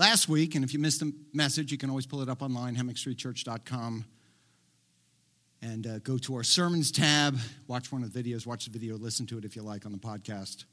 last week, and if you missed the message, you can always pull it up online, hammockstreetchurch.com, and uh, go to our sermons tab, watch one of the videos, watch the video, listen to it if you like on the podcast.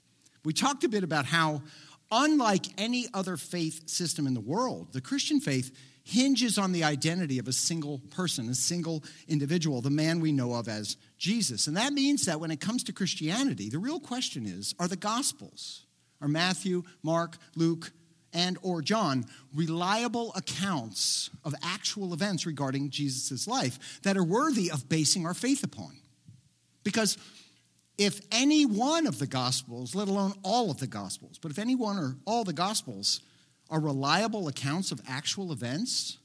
We talked a bit about how, unlike any other faith system in the world, the Christian faith hinges on the identity of a single person, a single individual, the man we know of as Jesus. And that means that when it comes to Christianity, the real question is are the Gospels, are Matthew, Mark, Luke, and or John reliable accounts of actual events regarding Jesus' life that are worthy of basing our faith upon? Because if any one of the Gospels, let alone all of the Gospels, but if any one or all the Gospels are reliable accounts of actual events,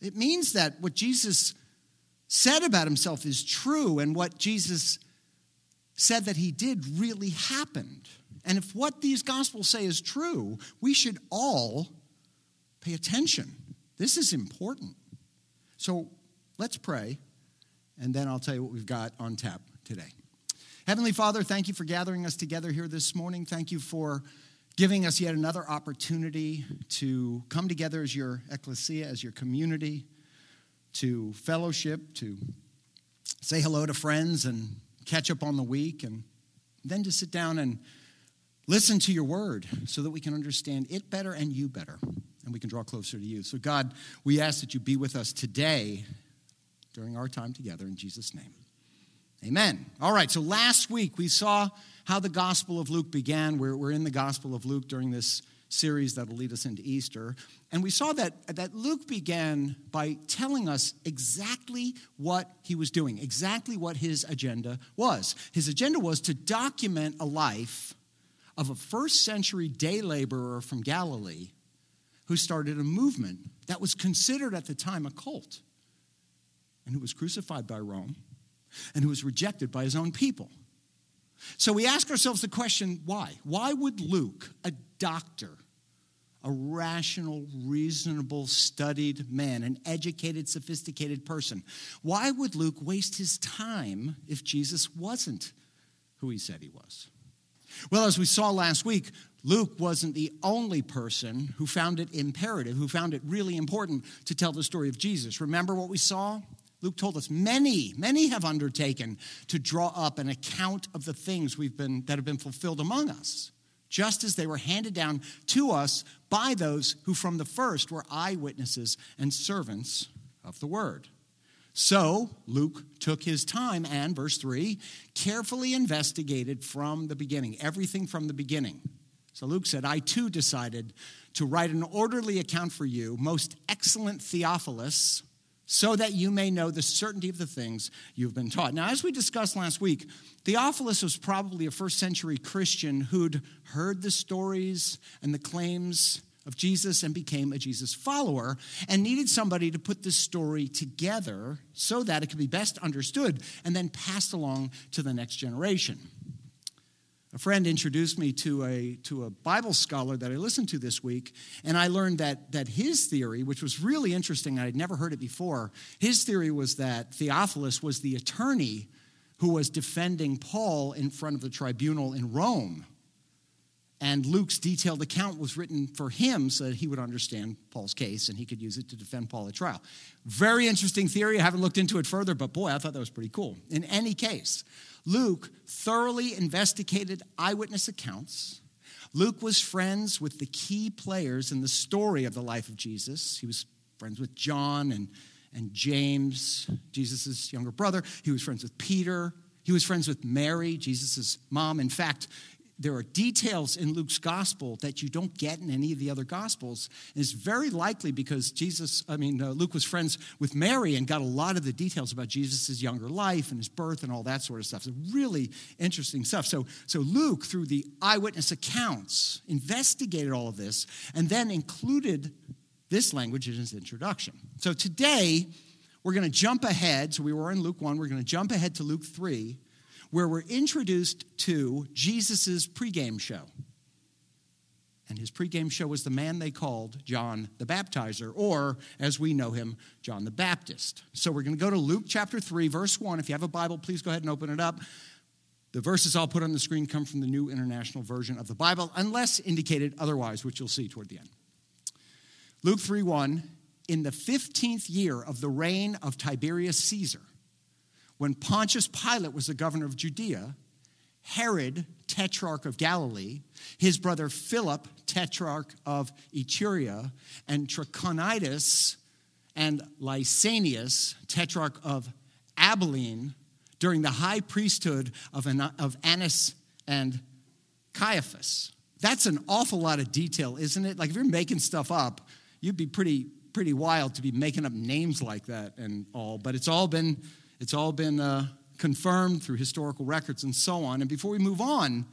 it means that what Jesus said about himself is true and what Jesus said that he did really happened. And if what these gospels say is true, we should all pay attention. This is important. So let's pray, and then I'll tell you what we've got on tap today. Heavenly Father, thank you for gathering us together here this morning. Thank you for giving us yet another opportunity to come together as your ecclesia, as your community, to fellowship, to say hello to friends and catch up on the week, and then to sit down and listen to your word so that we can understand it better and you better, and we can draw closer to you. So, God, we ask that you be with us today during our time together in Jesus' name. Amen. All right, so last week we saw how the Gospel of Luke began. We're, we're in the Gospel of Luke during this series that'll lead us into Easter. And we saw that, that Luke began by telling us exactly what he was doing, exactly what his agenda was. His agenda was to document a life of a first century day laborer from Galilee who started a movement that was considered at the time a cult and who was crucified by Rome and who was rejected by his own people. So we ask ourselves the question why? Why would Luke, a doctor, a rational, reasonable, studied man, an educated, sophisticated person, why would Luke waste his time if Jesus wasn't who he said he was? Well, as we saw last week, Luke wasn't the only person who found it imperative, who found it really important to tell the story of Jesus. Remember what we saw? Luke told us many, many have undertaken to draw up an account of the things we've been, that have been fulfilled among us, just as they were handed down to us by those who from the first were eyewitnesses and servants of the word. So Luke took his time and, verse 3, carefully investigated from the beginning, everything from the beginning. So Luke said, I too decided to write an orderly account for you, most excellent Theophilus so that you may know the certainty of the things you've been taught. Now, as we discussed last week, Theophilus was probably a first century Christian who'd heard the stories and the claims of Jesus and became a Jesus follower and needed somebody to put this story together so that it could be best understood and then passed along to the next generation. A friend introduced me to a, to a Bible scholar that I listened to this week, and I learned that, that his theory, which was really interesting, I'd never heard it before, his theory was that Theophilus was the attorney who was defending Paul in front of the tribunal in Rome. And Luke's detailed account was written for him so that he would understand Paul's case and he could use it to defend Paul at trial. Very interesting theory. I haven't looked into it further, but boy, I thought that was pretty cool. In any case, Luke thoroughly investigated eyewitness accounts. Luke was friends with the key players in the story of the life of Jesus. He was friends with John and, and James, Jesus' younger brother. He was friends with Peter. He was friends with Mary, Jesus' mom. In fact, there are details in Luke's gospel that you don't get in any of the other gospels. And it's very likely because Jesus, I mean, uh, Luke was friends with Mary and got a lot of the details about Jesus' younger life and his birth and all that sort of stuff. So, really interesting stuff. So, so Luke, through the eyewitness accounts, investigated all of this and then included this language in his introduction. So, today, we're going to jump ahead. So, we were in Luke 1, we're going to jump ahead to Luke 3 where we're introduced to Jesus' pregame show. And his pregame show was the man they called John the Baptizer, or as we know him, John the Baptist. So we're going to go to Luke chapter 3, verse 1. If you have a Bible, please go ahead and open it up. The verses I'll put on the screen come from the New International Version of the Bible, unless indicated otherwise, which you'll see toward the end. Luke 3 1, in the 15th year of the reign of Tiberius Caesar, when Pontius Pilate was the governor of Judea, Herod, tetrarch of Galilee, his brother Philip, tetrarch of Iturea, and Trachonitis and Lysanias, tetrarch of Abilene, during the high priesthood of, Annas and Caiaphas. That's an awful lot of detail, isn't it? Like if you're making stuff up, you'd be pretty pretty wild to be making up names like that and all. But it's all been it's all been uh, confirmed through historical records and so on. And before we move on,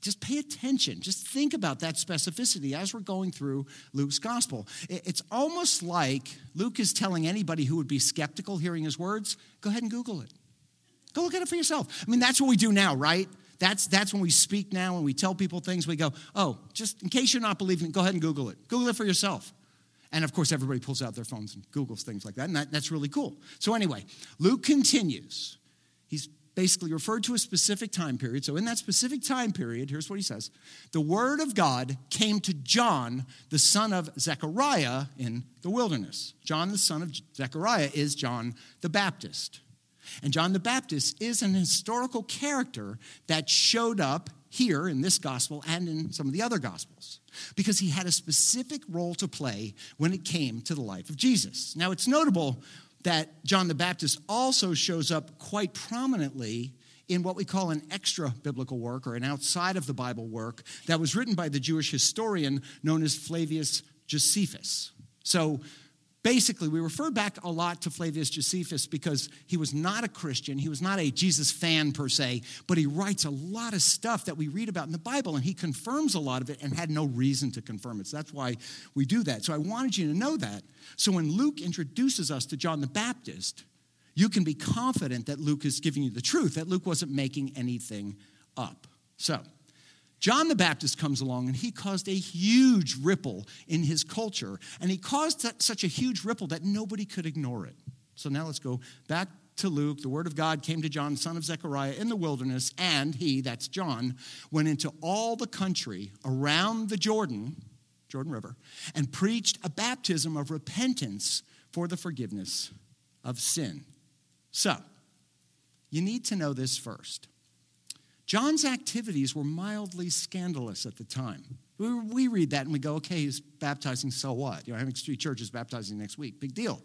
just pay attention. Just think about that specificity as we're going through Luke's gospel. It's almost like Luke is telling anybody who would be skeptical hearing his words, go ahead and Google it. Go look at it for yourself. I mean, that's what we do now, right? That's, that's when we speak now and we tell people things. We go, oh, just in case you're not believing go ahead and Google it. Google it for yourself. And of course, everybody pulls out their phones and Googles things like that, and that, that's really cool. So, anyway, Luke continues. He's basically referred to a specific time period. So, in that specific time period, here's what he says The word of God came to John, the son of Zechariah, in the wilderness. John, the son of Zechariah, is John the Baptist. And John the Baptist is an historical character that showed up here in this gospel and in some of the other gospels because he had a specific role to play when it came to the life of Jesus. Now, it's notable that John the Baptist also shows up quite prominently in what we call an extra biblical work or an outside of the Bible work that was written by the Jewish historian known as Flavius Josephus. So, Basically, we refer back a lot to Flavius Josephus because he was not a Christian. He was not a Jesus fan per se, but he writes a lot of stuff that we read about in the Bible and he confirms a lot of it and had no reason to confirm it. So that's why we do that. So I wanted you to know that. So when Luke introduces us to John the Baptist, you can be confident that Luke is giving you the truth, that Luke wasn't making anything up. So, John the Baptist comes along and he caused a huge ripple in his culture. And he caused such a huge ripple that nobody could ignore it. So now let's go back to Luke. The word of God came to John, son of Zechariah, in the wilderness, and he, that's John, went into all the country around the Jordan, Jordan River, and preached a baptism of repentance for the forgiveness of sin. So, you need to know this first. John's activities were mildly scandalous at the time. We read that and we go, okay, he's baptizing, so what? You know, Hammock Street Church is baptizing next week, big deal.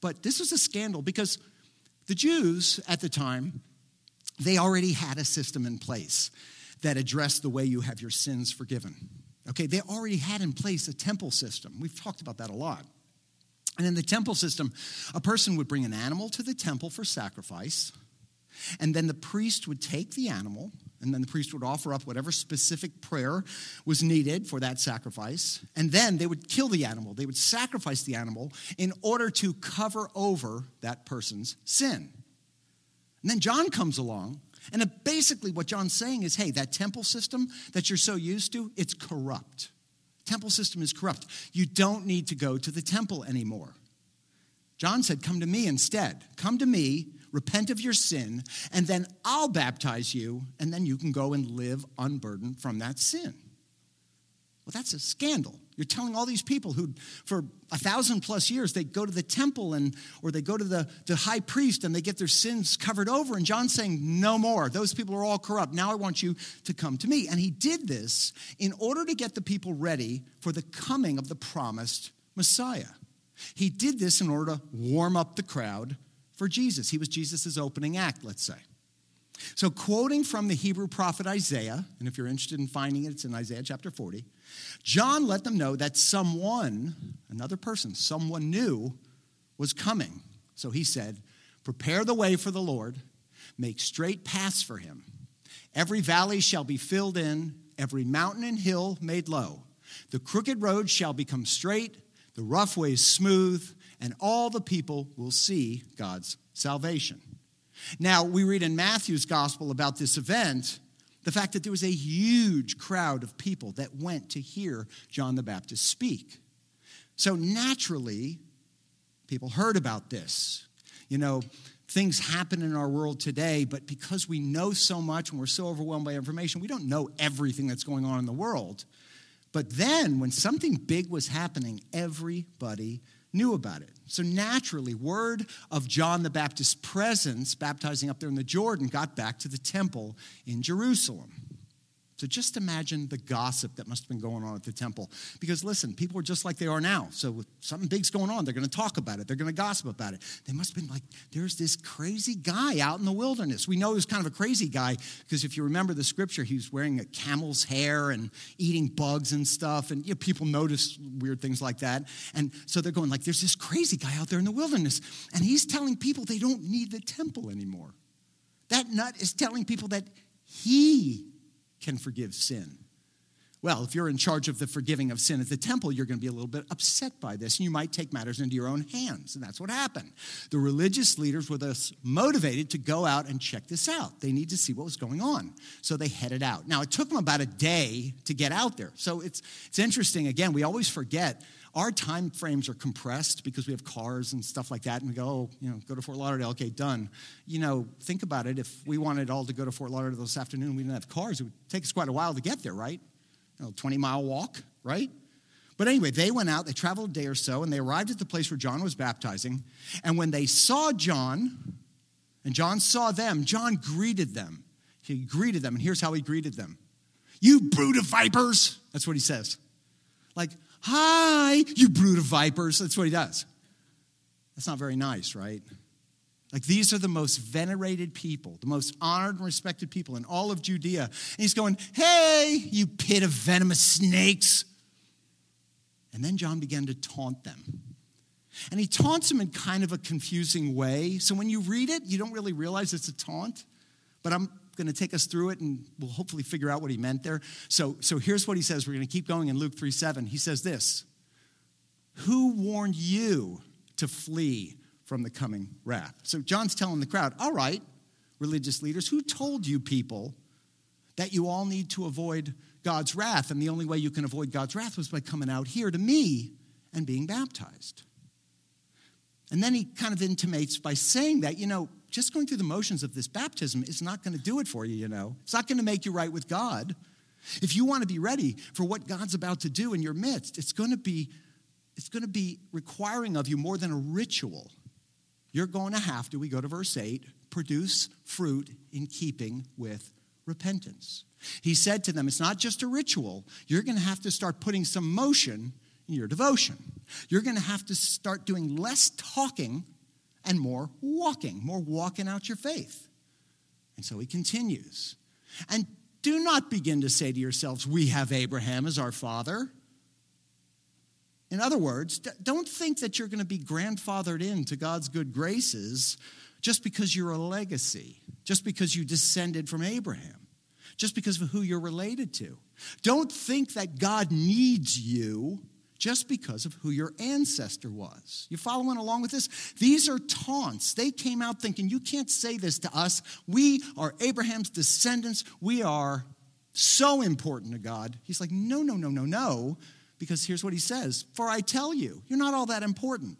But this was a scandal because the Jews at the time, they already had a system in place that addressed the way you have your sins forgiven. Okay, they already had in place a temple system. We've talked about that a lot. And in the temple system, a person would bring an animal to the temple for sacrifice. And then the priest would take the animal, and then the priest would offer up whatever specific prayer was needed for that sacrifice. And then they would kill the animal. They would sacrifice the animal in order to cover over that person's sin. And then John comes along, and basically what John's saying is hey, that temple system that you're so used to, it's corrupt. Temple system is corrupt. You don't need to go to the temple anymore. John said, Come to me instead. Come to me repent of your sin, and then I'll baptize you, and then you can go and live unburdened from that sin. Well, that's a scandal. You're telling all these people who, for a thousand plus years, they go to the temple and or they go to the, the high priest and they get their sins covered over. And John's saying, No more. Those people are all corrupt. Now I want you to come to me. And he did this in order to get the people ready for the coming of the promised Messiah. He did this in order to warm up the crowd for Jesus. He was Jesus' opening act, let's say. So, quoting from the Hebrew prophet Isaiah, and if you're interested in finding it, it's in Isaiah chapter 40, John let them know that someone, another person, someone new, was coming. So he said, Prepare the way for the Lord, make straight paths for him. Every valley shall be filled in, every mountain and hill made low. The crooked road shall become straight, the rough ways smooth, and all the people will see God's salvation. Now, we read in Matthew's gospel about this event the fact that there was a huge crowd of people that went to hear John the Baptist speak. So, naturally, people heard about this. You know, things happen in our world today, but because we know so much and we're so overwhelmed by information, we don't know everything that's going on in the world. But then, when something big was happening, everybody knew about it. So naturally, word of John the Baptist's presence, baptizing up there in the Jordan, got back to the temple in Jerusalem. So just imagine the gossip that must have been going on at the temple. Because listen, people are just like they are now. So something big's going on, they're going to talk about it, they're going to gossip about it. They must have been like, there's this crazy guy out in the wilderness. We know he was kind of a crazy guy because if you remember the scripture, he was wearing a camel's hair and eating bugs and stuff. And you know, people notice weird things like that. And so they're going like, there's this crazy guy out there in the wilderness. And he's telling people they don't need the temple anymore. That nut is telling people that he can forgive sin. Well, if you're in charge of the forgiving of sin at the temple, you're going to be a little bit upset by this, and you might take matters into your own hands. And that's what happened. The religious leaders were thus motivated to go out and check this out. They need to see what was going on. So they headed out. Now, it took them about a day to get out there. So it's, it's interesting. Again, we always forget our time frames are compressed because we have cars and stuff like that, and we go, oh, you know, go to Fort Lauderdale, okay, done. You know, think about it. If we wanted all to go to Fort Lauderdale this afternoon, we didn't have cars, it would take us quite a while to get there, right? You know, 20 mile walk, right? But anyway, they went out, they traveled a day or so, and they arrived at the place where John was baptizing. And when they saw John, and John saw them, John greeted them. He greeted them, and here's how he greeted them You brood of vipers. That's what he says. Like, Hi, you brood of vipers. That's what he does. That's not very nice, right? Like these are the most venerated people, the most honored and respected people in all of Judea. And he's going, Hey, you pit of venomous snakes. And then John began to taunt them. And he taunts them in kind of a confusing way. So when you read it, you don't really realize it's a taunt. But I'm going to take us through it and we'll hopefully figure out what he meant there. So, so here's what he says. We're going to keep going in Luke 3 7. He says this Who warned you to flee from the coming wrath? So John's telling the crowd, All right, religious leaders, who told you people that you all need to avoid God's wrath? And the only way you can avoid God's wrath was by coming out here to me and being baptized. And then he kind of intimates by saying that, you know, just going through the motions of this baptism is not going to do it for you, you know. It's not going to make you right with God. If you want to be ready for what God's about to do in your midst, it's going to be it's going to be requiring of you more than a ritual. You're going to have to, we go to verse 8, produce fruit in keeping with repentance. He said to them, It's not just a ritual. You're going to have to start putting some motion in your devotion. You're going to have to start doing less talking and more walking, more walking out your faith. And so he continues. And do not begin to say to yourselves, We have Abraham as our father. In other words, don't think that you're going to be grandfathered into God's good graces just because you're a legacy, just because you descended from Abraham, just because of who you're related to. Don't think that God needs you just because of who your ancestor was. You following along with this? These are taunts. They came out thinking, you can't say this to us. We are Abraham's descendants. We are so important to God. He's like, no, no, no, no, no. Because here's what he says For I tell you, you're not all that important.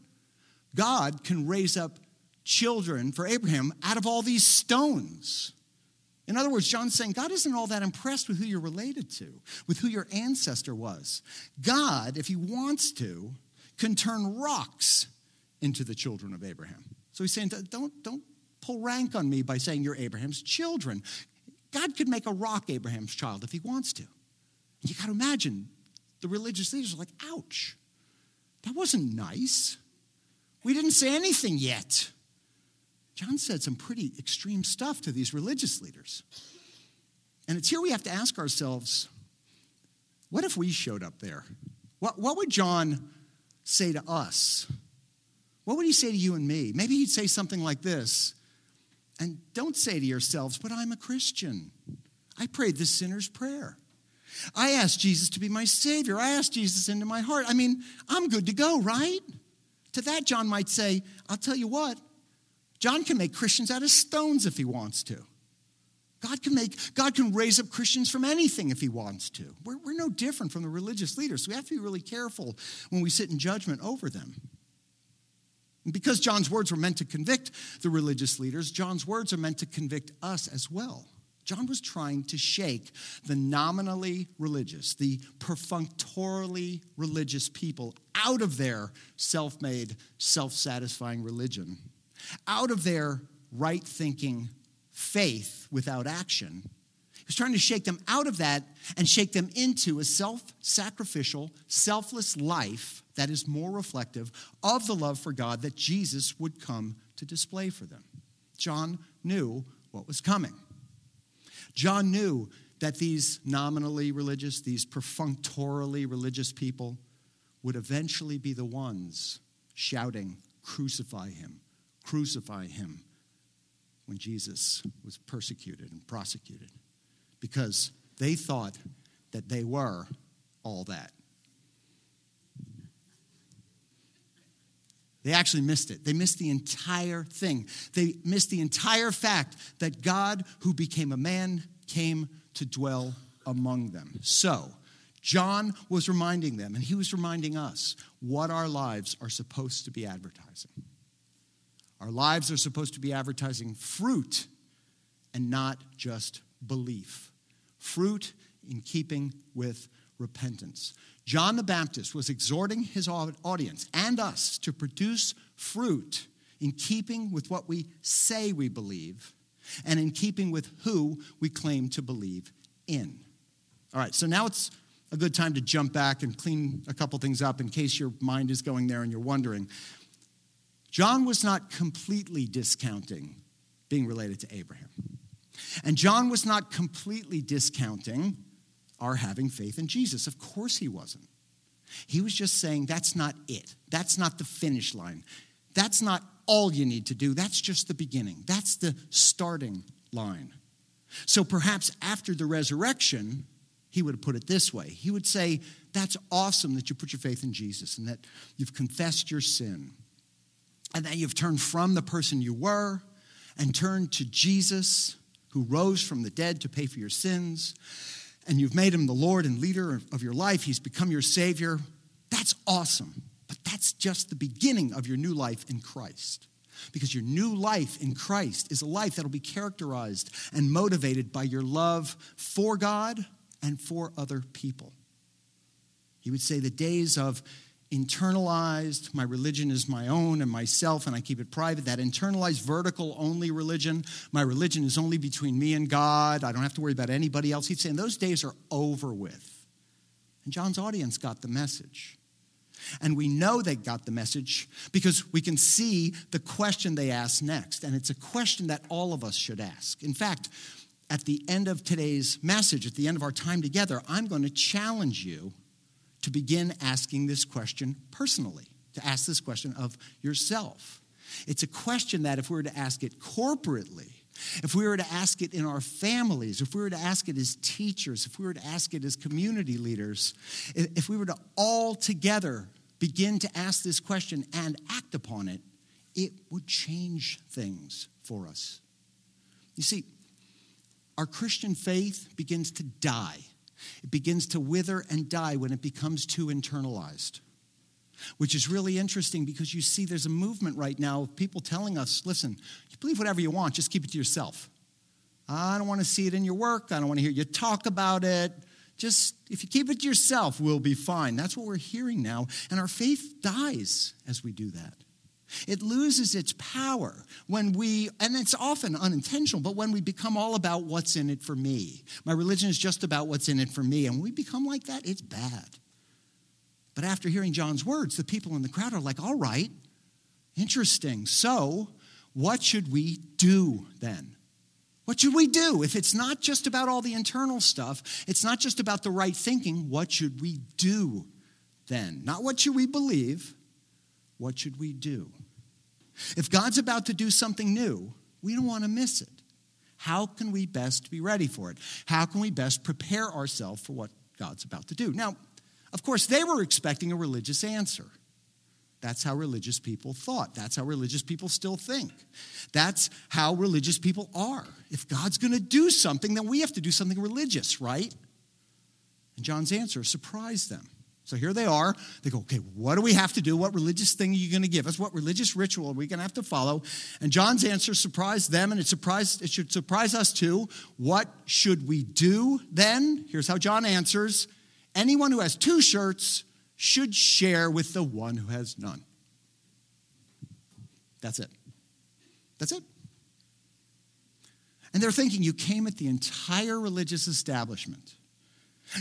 God can raise up children for Abraham out of all these stones. In other words, John's saying God isn't all that impressed with who you're related to, with who your ancestor was. God, if he wants to, can turn rocks into the children of Abraham. So he's saying, don't, don't pull rank on me by saying you're Abraham's children. God could make a rock Abraham's child if he wants to. You got to imagine the religious leaders are like, ouch, that wasn't nice. We didn't say anything yet. John said some pretty extreme stuff to these religious leaders. And it's here we have to ask ourselves what if we showed up there? What, what would John say to us? What would he say to you and me? Maybe he'd say something like this. And don't say to yourselves, but I'm a Christian. I prayed the sinner's prayer. I asked Jesus to be my Savior. I asked Jesus into my heart. I mean, I'm good to go, right? To that, John might say, I'll tell you what, John can make Christians out of stones if he wants to. God can make, God can raise up Christians from anything if he wants to. We're, we're no different from the religious leaders. So we have to be really careful when we sit in judgment over them. And because John's words were meant to convict the religious leaders, John's words are meant to convict us as well. John was trying to shake the nominally religious, the perfunctorily religious people out of their self made, self satisfying religion, out of their right thinking faith without action. He was trying to shake them out of that and shake them into a self sacrificial, selfless life that is more reflective of the love for God that Jesus would come to display for them. John knew what was coming. John knew that these nominally religious, these perfunctorily religious people would eventually be the ones shouting, Crucify him, crucify him, when Jesus was persecuted and prosecuted, because they thought that they were all that. They actually missed it. They missed the entire thing. They missed the entire fact that God, who became a man, came to dwell among them. So, John was reminding them, and he was reminding us, what our lives are supposed to be advertising. Our lives are supposed to be advertising fruit and not just belief. Fruit in keeping with repentance. John the Baptist was exhorting his audience and us to produce fruit in keeping with what we say we believe and in keeping with who we claim to believe in. All right, so now it's a good time to jump back and clean a couple things up in case your mind is going there and you're wondering. John was not completely discounting being related to Abraham. And John was not completely discounting our having faith in Jesus. Of course, he wasn't. He was just saying that's not it. That's not the finish line. That's not all you need to do. That's just the beginning. That's the starting line. So perhaps after the resurrection, he would have put it this way He would say, That's awesome that you put your faith in Jesus and that you've confessed your sin and that you've turned from the person you were and turned to Jesus who rose from the dead to pay for your sins and you've made him the Lord and leader of your life, he's become your Savior, that's awesome. But that's just the beginning of your new life in Christ. Because your new life in Christ is a life that'll be characterized and motivated by your love for God and for other people. He would say the days of internalized, my religion is my own and myself, and I keep it private. That internalized, vertical only religion, my religion is only between me and God. I don't have to worry about anybody else. He's saying those days are over with. And John's audience got the message. And we know they got the message because we can see the question they ask next. And it's a question that all of us should ask. In fact, at the end of today's message, at the end of our time together, I'm going to challenge you to begin asking this question personally, to ask this question of yourself. It's a question that, if we were to ask it corporately, if we were to ask it in our families, if we were to ask it as teachers, if we were to ask it as community leaders, if we were to all together begin to ask this question and act upon it, it would change things for us. You see, our Christian faith begins to die it begins to wither and die when it becomes too internalized, which is really interesting because you see there's a movement right now of people telling us listen, you believe whatever you want, just keep it to yourself. I don't want to see it in your work. I don't want to hear you talk about it. Just if you keep it to yourself, we'll be fine. That's what we're hearing now. And our faith dies as we do that. It loses its power when we, and it's often unintentional, but when we become all about what's in it for me. My religion is just about what's in it for me. And when we become like that, it's bad. But after hearing John's words, the people in the crowd are like, all right, interesting. So, what should we do then? What should we do? If it's not just about all the internal stuff, it's not just about the right thinking, what should we do then? Not what should we believe, what should we do? If God's about to do something new, we don't want to miss it. How can we best be ready for it? How can we best prepare ourselves for what God's about to do? Now, of course, they were expecting a religious answer. That's how religious people thought. That's how religious people still think. That's how religious people are. If God's going to do something, then we have to do something religious, right? And John's answer surprised them So here they are. They go, okay, what do we have to do? What religious thing are you going to give us? What religious ritual are we going to have to follow? And John's answer surprised them, and it surprised it should surprise us too. What should we do then? Here's how John answers: Anyone who has two shirts should share with the one who has none. That's it. That's it. And they're thinking you came at the entire religious establishment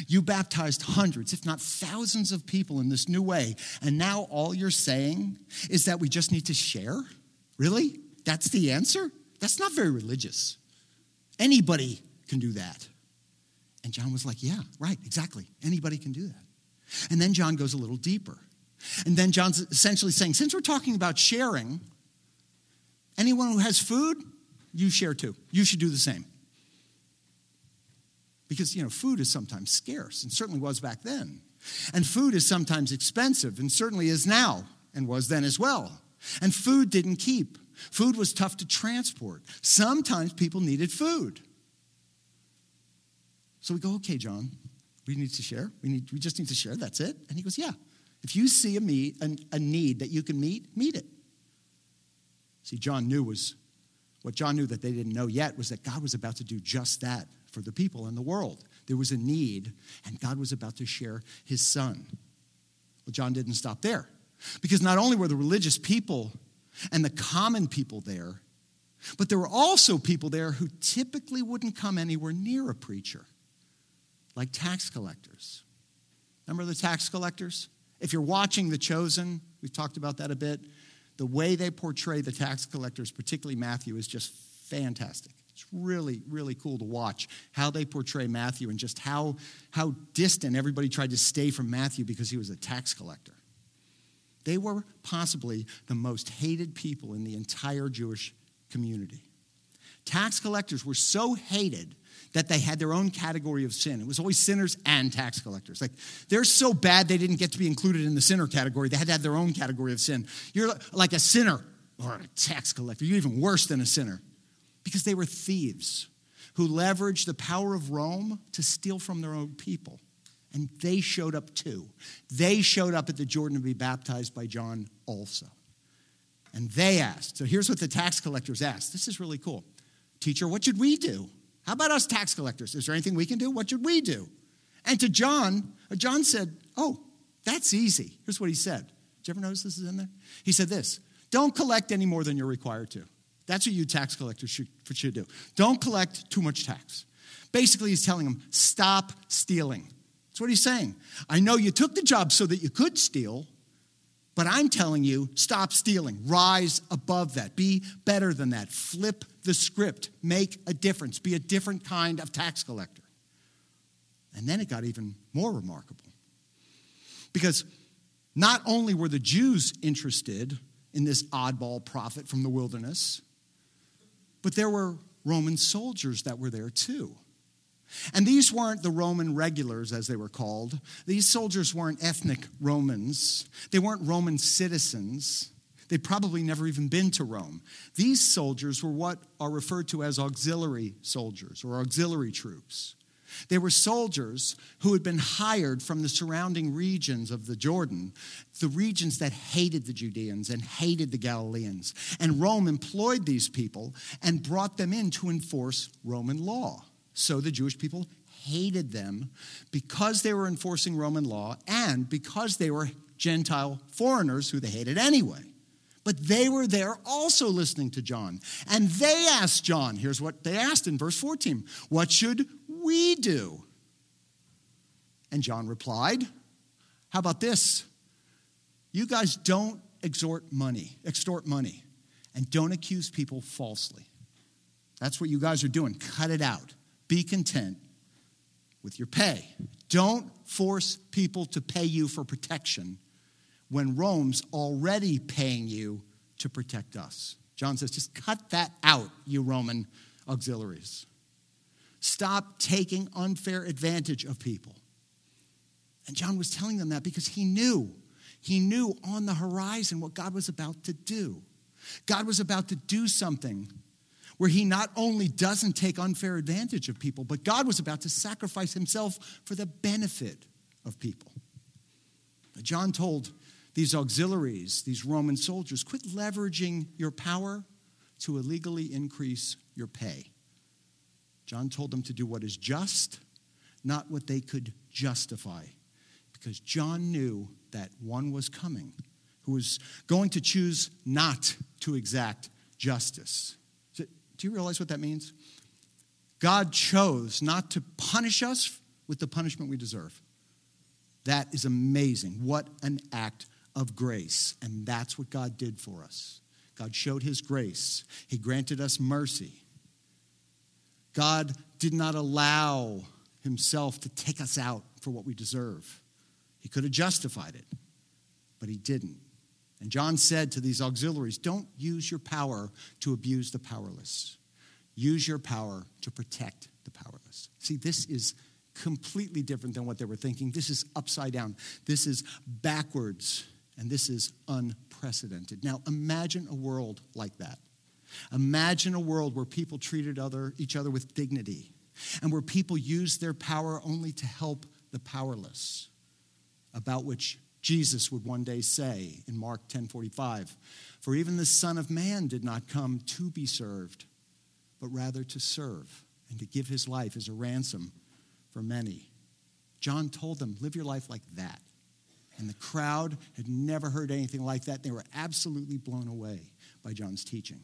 you baptized hundreds, if not thousands of people in this new way. And now all you're saying is that we just need to share? Really? That's the answer? That's not very religious. Anybody can do that. And John was like, Yeah, right, exactly. Anybody can do that. And then John goes a little deeper. And then John's essentially saying, Since we're talking about sharing, anyone who has food, you share too. You should do the same because you know food is sometimes scarce and certainly was back then. And food is sometimes expensive and certainly is now and was then as well. And food didn't keep. Food was tough to transport. Sometimes people needed food. So we go okay john we need to share. We, need, we just need to share. That's it. And he goes yeah. If you see a, meet, a, a need that you can meet meet it. See john knew was what john knew that they didn't know yet was that god was about to do just that for the people in the world. There was a need, and God was about to share his son. Well, John didn't stop there because not only were the religious people and the common people there, but there were also people there who typically wouldn't come anywhere near a preacher, like tax collectors. Remember the tax collectors? If you're watching The Chosen, we've talked about that a bit. The way they portray the tax collectors, particularly Matthew, is just fantastic. It's really, really cool to watch how they portray Matthew and just how, how distant everybody tried to stay from Matthew because he was a tax collector. They were possibly the most hated people in the entire Jewish community. Tax collectors were so hated that they had their own category of sin. It was always sinners and tax collectors. Like they're so bad they didn't get to be included in the sinner category. They had to have their own category of sin. You're like a sinner or a tax collector. You're even worse than a sinner because they were thieves who leveraged the power of Rome to steal from their own people. And they showed up too. They showed up at the Jordan to be baptized by John also. And they asked. So here's what the tax collectors asked. This is really cool. Teacher, what should we do? How about us tax collectors? Is there anything we can do? What should we do? And to John, uh, John said, Oh, that's easy. Here's what he said. Did you ever notice this is in there? He said this Don't collect any more than you're required to. That's what you tax collectors should, should do. Don't collect too much tax. Basically, he's telling them, stop stealing. That's what he's saying. I know you took the job so that you could steal, but I'm telling you, stop stealing. Rise above that. Be better than that. Flip the script. Make a difference. Be a different kind of tax collector. And then it got even more remarkable. Because not only were the Jews interested in this oddball prophet from the wilderness, but there were Roman soldiers that were there too. And these weren't the Roman regulars, as they were called. These soldiers weren't ethnic Romans, they weren't Roman citizens. They'd probably never even been to Rome. These soldiers were what are referred to as auxiliary soldiers or auxiliary troops. They were soldiers who had been hired from the surrounding regions of the Jordan, the regions that hated the Judeans and hated the Galileans. And Rome employed these people and brought them in to enforce Roman law. So the Jewish people hated them because they were enforcing Roman law and because they were Gentile foreigners who they hated anyway. But they were there also listening to John. And they asked John, here's what they asked in verse 14 What should we do? And John replied, How about this? You guys don't extort money, extort money, and don't accuse people falsely. That's what you guys are doing. Cut it out. Be content with your pay. Don't force people to pay you for protection when Rome's already paying you to protect us. John says, just cut that out, you Roman auxiliaries. Stop taking unfair advantage of people. And John was telling them that because he knew, he knew on the horizon what God was about to do. God was about to do something where he not only doesn't take unfair advantage of people, but God was about to sacrifice himself for the benefit of people. John told these auxiliaries, these Roman soldiers, quit leveraging your power to illegally increase your pay. John told them to do what is just, not what they could justify, because John knew that one was coming who was going to choose not to exact justice. Do you realize what that means? God chose not to punish us with the punishment we deserve. That is amazing. What an act of grace. And that's what God did for us. God showed his grace, he granted us mercy. God did not allow himself to take us out for what we deserve. He could have justified it, but he didn't. And John said to these auxiliaries, Don't use your power to abuse the powerless. Use your power to protect the powerless. See, this is completely different than what they were thinking. This is upside down. This is backwards, and this is unprecedented. Now, imagine a world like that. Imagine a world where people treated other, each other with dignity and where people used their power only to help the powerless, about which Jesus would one day say in Mark 10:45, "For even the Son of Man did not come to be served, but rather to serve and to give his life as a ransom for many." John told them, "Live your life like that." And the crowd had never heard anything like that. They were absolutely blown away by John's teaching.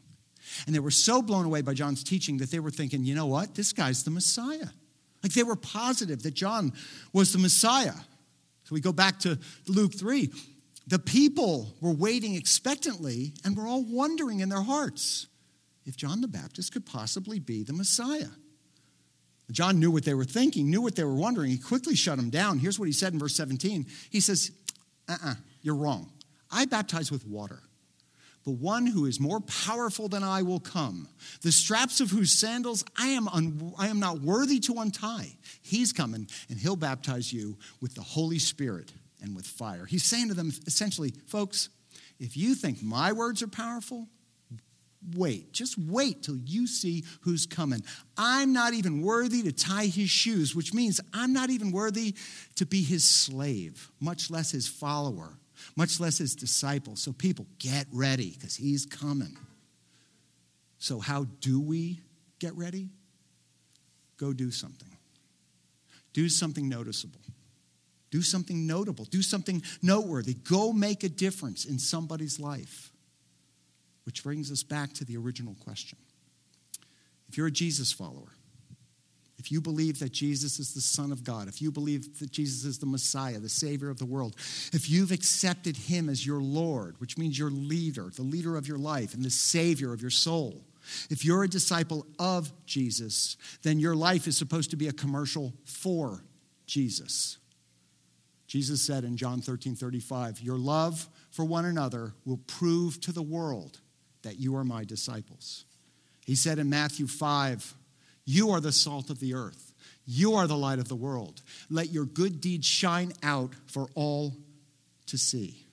And they were so blown away by John's teaching that they were thinking, you know what? This guy's the Messiah. Like they were positive that John was the Messiah. So we go back to Luke 3. The people were waiting expectantly and were all wondering in their hearts if John the Baptist could possibly be the Messiah. John knew what they were thinking, knew what they were wondering. He quickly shut them down. Here's what he said in verse 17 He says, uh uh-uh, uh, you are wrong. I baptize with water but one who is more powerful than I will come, the straps of whose sandals I am, un- I am not worthy to untie. He's coming, and he'll baptize you with the Holy Spirit and with fire. He's saying to them essentially, folks, if you think my words are powerful, wait. Just wait till you see who's coming. I'm not even worthy to tie his shoes, which means I'm not even worthy to be his slave, much less his follower much less his disciples. So, people, get ready because he's coming. So, how do we get ready? Go do something. Do something noticeable. Do something notable. Do something noteworthy. Go make a difference in somebody's life. Which brings us back to the original question. If you're a Jesus follower, if you believe that Jesus is the Son of God, if you believe that Jesus is the Messiah, the Savior of the world, if you've accepted Him as your Lord, which means your leader, the leader of your life, and the Savior of your soul, if you're a disciple of Jesus, then your life is supposed to be a commercial for Jesus. Jesus said in John 13 35, Your love for one another will prove to the world that you are my disciples. He said in Matthew 5, you are the salt of the earth. You are the light of the world. Let your good deeds shine out for all to see.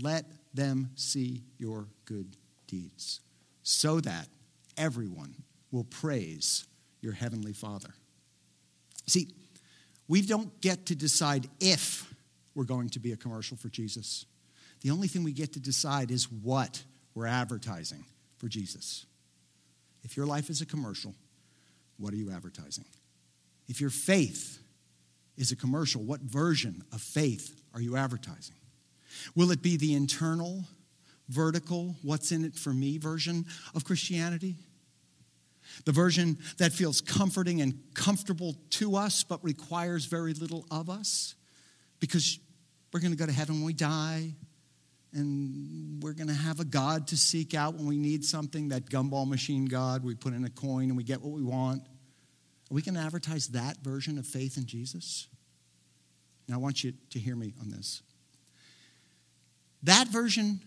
Let them see your good deeds so that everyone will praise your heavenly Father. See, we don't get to decide if we're going to be a commercial for Jesus. The only thing we get to decide is what we're advertising for Jesus. If your life is a commercial, what are you advertising? If your faith is a commercial, what version of faith are you advertising? Will it be the internal, vertical, what's in it for me version of Christianity? The version that feels comforting and comfortable to us but requires very little of us? Because we're going to go to heaven when we die, and we're going to have a God to seek out when we need something, that gumball machine God. We put in a coin and we get what we want. Are we going to advertise that version of faith in Jesus? Now, I want you to hear me on this. That version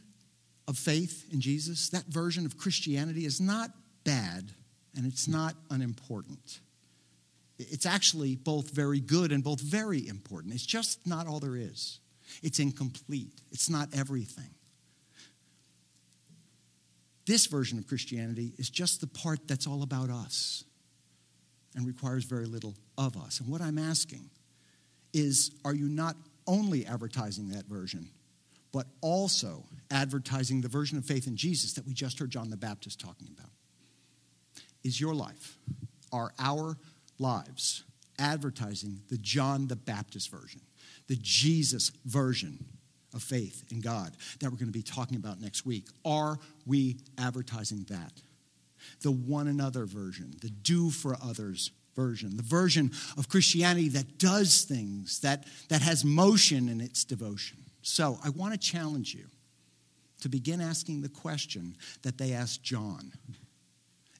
of faith in Jesus, that version of Christianity is not bad and it's not unimportant. It's actually both very good and both very important. It's just not all there is. It's incomplete, it's not everything. This version of Christianity is just the part that's all about us and requires very little of us. And what I'm asking is are you not only advertising that version, but also advertising the version of faith in Jesus that we just heard John the Baptist talking about. Is your life, are our lives advertising the John the Baptist version, the Jesus version of faith in God that we're going to be talking about next week? Are we advertising that? The one another version, the do for others version, the version of Christianity that does things, that, that has motion in its devotion. So I want to challenge you to begin asking the question that they asked John.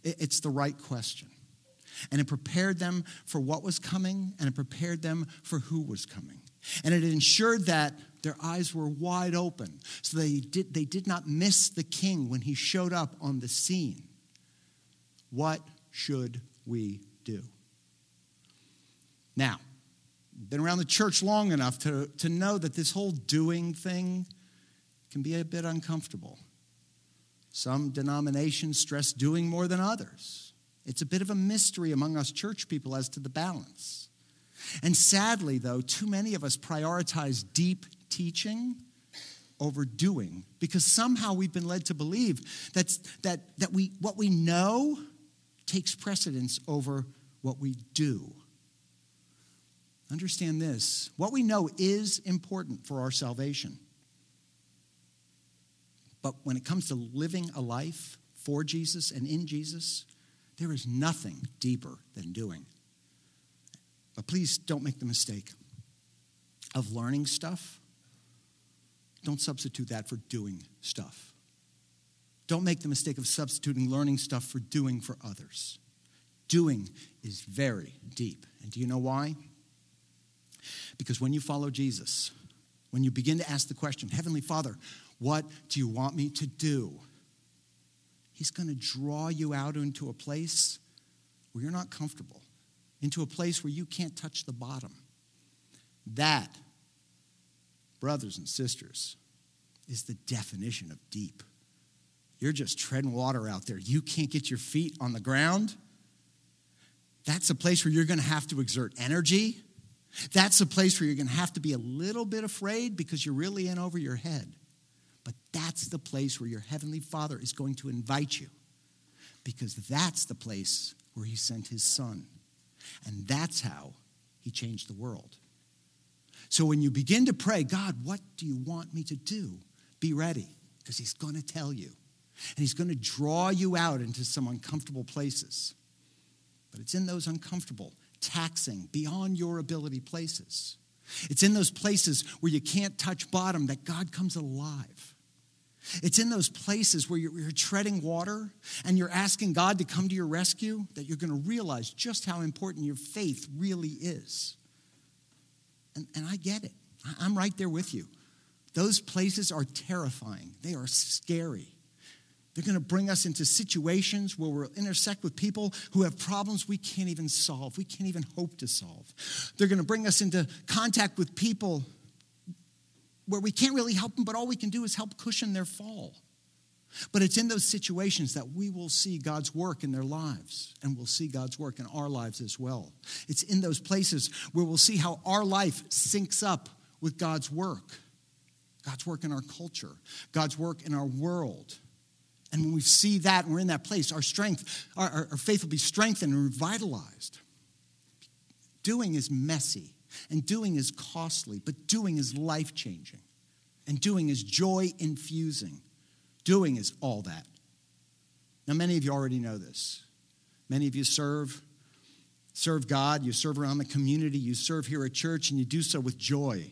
It's the right question. And it prepared them for what was coming, and it prepared them for who was coming. And it ensured that their eyes were wide open so they did, they did not miss the king when he showed up on the scene. What should we do? Now, been around the church long enough to, to know that this whole doing thing can be a bit uncomfortable. Some denominations stress doing more than others. It's a bit of a mystery among us church people as to the balance. And sadly, though, too many of us prioritize deep teaching over doing because somehow we've been led to believe that, that, that we, what we know takes precedence over what we do. Understand this what we know is important for our salvation. But when it comes to living a life for Jesus and in Jesus, there is nothing deeper than doing. But please don't make the mistake of learning stuff. Don't substitute that for doing stuff. Don't make the mistake of substituting learning stuff for doing for others. Doing is very deep. And do you know why? Because when you follow Jesus, when you begin to ask the question, Heavenly Father, what do you want me to do? He's going to draw you out into a place where you're not comfortable, into a place where you can't touch the bottom. That, brothers and sisters, is the definition of deep. You're just treading water out there. You can't get your feet on the ground. That's a place where you're going to have to exert energy. That's a place where you're going to have to be a little bit afraid because you're really in over your head. But that's the place where your Heavenly Father is going to invite you because that's the place where He sent His Son. And that's how He changed the world. So when you begin to pray, God, what do you want me to do? Be ready because He's going to tell you. And He's going to draw you out into some uncomfortable places. But it's in those uncomfortable taxing, beyond your ability places. It's in those places where you can't touch bottom that God comes alive. It's in those places where you're, you're, treading water and you're asking God to come to your rescue that you're going to realize just how important your faith really is. And, and I get it, I'm right there with you. Those places are terrifying, they are scary. They're going to bring us into situations where we'll intersect with people who have problems we can't even solve, we can't even hope to solve. They're going to bring us into contact with people where we can't really help them, but all we can do is help cushion their fall. But it's in those situations that we will see God's work in their lives, and we'll see God's work in our lives as well. It's in those places where we'll see how our life syncs up with God's work God's work in our culture, God's work in our world. And when we see that and we're in that place, our strength, our, our, faith will be strengthened and revitalized. Doing is messy, and doing is costly, but doing is life changing, and doing is joy infusing. Doing is all that. Now, many of you already know this. Many of you serve, serve God, you serve around the community, you serve here at church, and you do so with joy.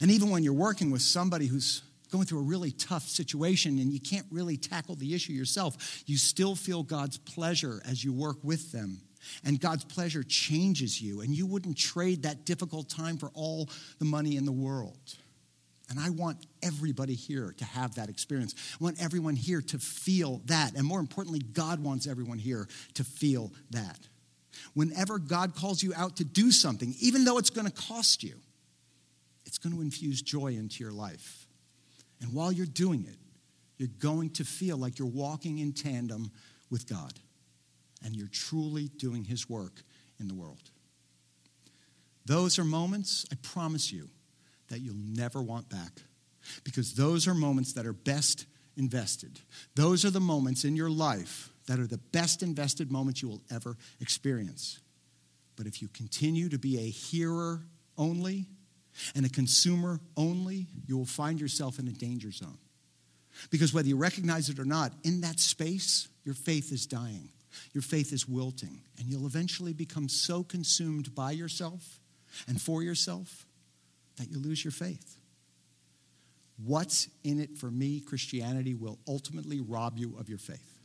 And even when you're working with somebody who's going through a really tough situation and you can't really tackle the issue yourself, you still feel God's pleasure as you work with them. And God's pleasure changes you, and you wouldn't trade that difficult time for all the money in the world. And I want everybody here to have that experience. I want everyone here to feel that. And more importantly, God wants everyone here to feel that. Whenever God calls you out to do something, even though it's going to cost you, it's going to infuse joy into your life. And while you're doing it, you're going to feel like you're walking in tandem with God and you're truly doing His work in the world. Those are moments, I promise you, that you'll never want back. Because those are moments that are best invested. Those are the moments in your life that are the best invested moments you will ever experience. But if you continue to be a hearer only and a consumer only, you will find yourself in a danger zone. Because whether you recognize it or not, in that space, your faith is dying. Your faith is wilting. And you'll eventually become so consumed by yourself and for yourself that you lose your faith. What's in it for me, Christianity, will ultimately rob you of your faith.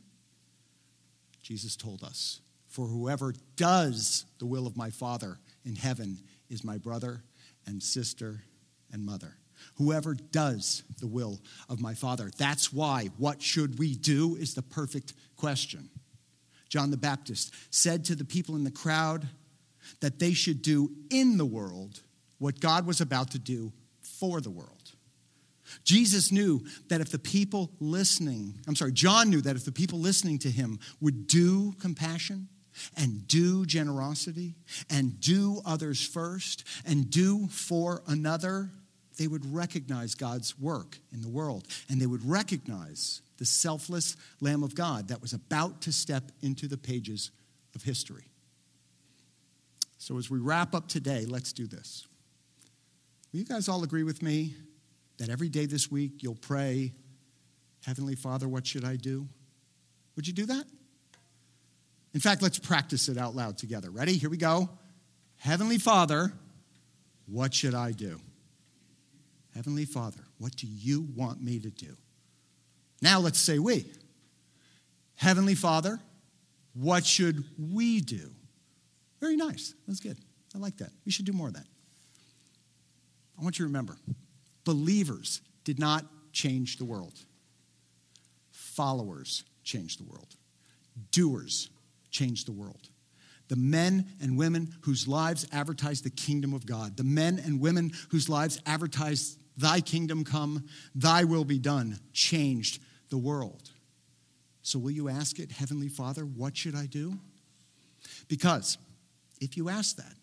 Jesus told us, For whoever does the will of my Father in heaven is my brother and sister and mother. Whoever does the will of my Father. That's why what should we do is the perfect question. John the Baptist said to the people in the crowd that they should do in the world what God was about to do for the world. Jesus knew that if the people listening, I'm sorry, John knew that if the people listening to him would do compassion and do generosity and do others first and do for another, they would recognize God's work in the world and they would recognize the selfless Lamb of God that was about to step into the pages of history. So, as we wrap up today, let's do this. Will you guys all agree with me that every day this week you'll pray, Heavenly Father, what should I do? Would you do that? In fact, let's practice it out loud together. Ready? Here we go. Heavenly Father, what should I do? Heavenly Father, what do you want me to do? Now let's say we. Heavenly Father, what should we do? Very nice. That's good. I like that. We should do more of that. I want you to remember believers did not change the world, followers changed the world, doers changed the world. The men and women whose lives advertise the kingdom of God, the men and women whose lives advertise Thy kingdom come, Thy will be done, changed the world. So, will you ask it, Heavenly Father, what should I do? Because if you ask that,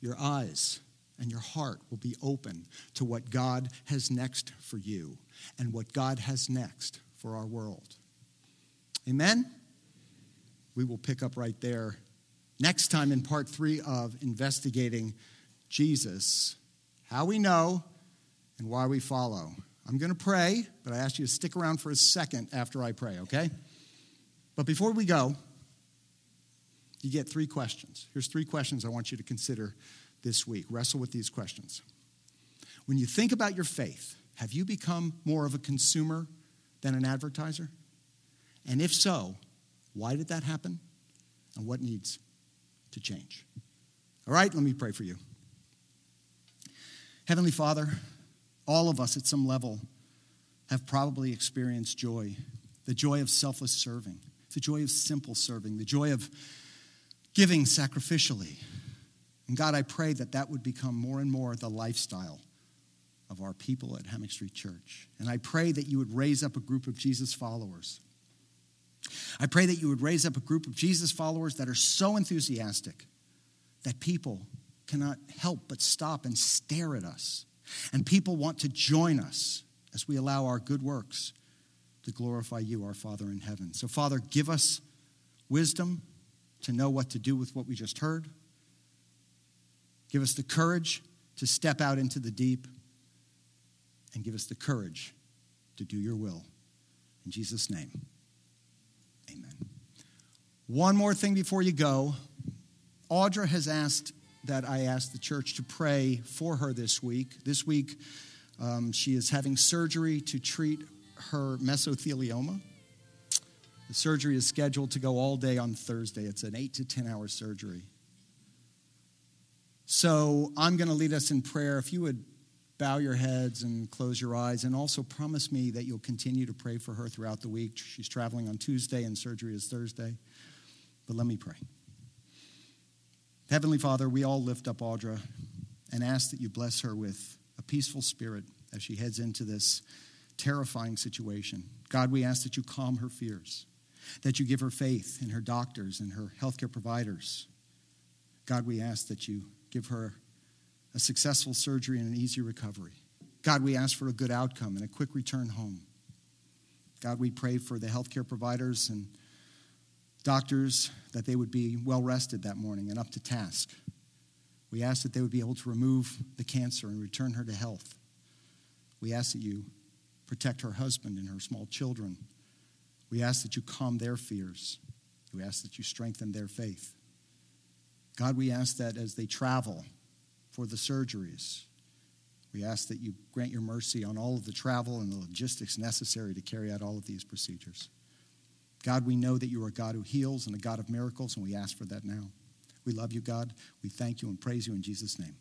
your eyes and your heart will be open to what God has next for you and what God has next for our world. Amen? We will pick up right there next time in part three of investigating Jesus, how we know and why we follow. I'm going to pray, but I ask you to stick around for a second after I pray, okay? But before we go, you get three questions. Here's three questions I want you to consider this week. Wrestle with these questions. When you think about your faith, have you become more of a consumer than an advertiser? And if so, why did that happen? And what needs to change? All right, let me pray for you. Heavenly Father, all of us at some level have probably experienced joy the joy of selfless serving, the joy of simple serving, the joy of giving sacrificially. And God, I pray that that would become more and more the lifestyle of our people at Hammock Street Church. And I pray that you would raise up a group of Jesus followers. I pray that you would raise up a group of Jesus followers that are so enthusiastic that people cannot help but stop and stare at us and people want to join us as we allow our good works to glorify you, our Father in heaven. So, Father, give us wisdom to know what to do with what we just heard. Give us the courage to step out into the deep. And give us the courage to do your will. In Jesus' name, amen. One more thing before you go. Audra has asked that I asked the church to pray for her this week. This week, um, she is having surgery to treat her mesothelioma. The surgery is scheduled to go all day on Thursday. It's an 8 to 10 hour surgery. So I'm going to lead us in prayer. If you would bow your heads and close your eyes, and also promise me that you'll continue to pray for her throughout the week. She's traveling on Tuesday, and surgery is Thursday. But let me pray. Heavenly Father, we all lift up Audra and ask that you bless her with a peaceful spirit as she heads into this terrifying situation. God, we ask that you calm her fears, that you give her faith in her doctors and her healthcare providers. God, we ask that you give her a successful surgery and an easy recovery. God, we ask for a good outcome and a quick return home. God, we pray for the healthcare providers and doctors that they would be well rested that morning and up to task. We ask that they would be able to remove the cancer and return her to health. We ask that you protect her husband and her small children. We ask that you calm their fears. We ask that you strengthen their faith. God, we ask that as they travel for the surgeries, we ask that you grant your mercy on all of the travel and the logistics necessary to carry out all of these procedures. God, we know that you are a God who heals and a God of miracles, and we ask for that now. We love you, God. We thank you and praise you in Jesus' name.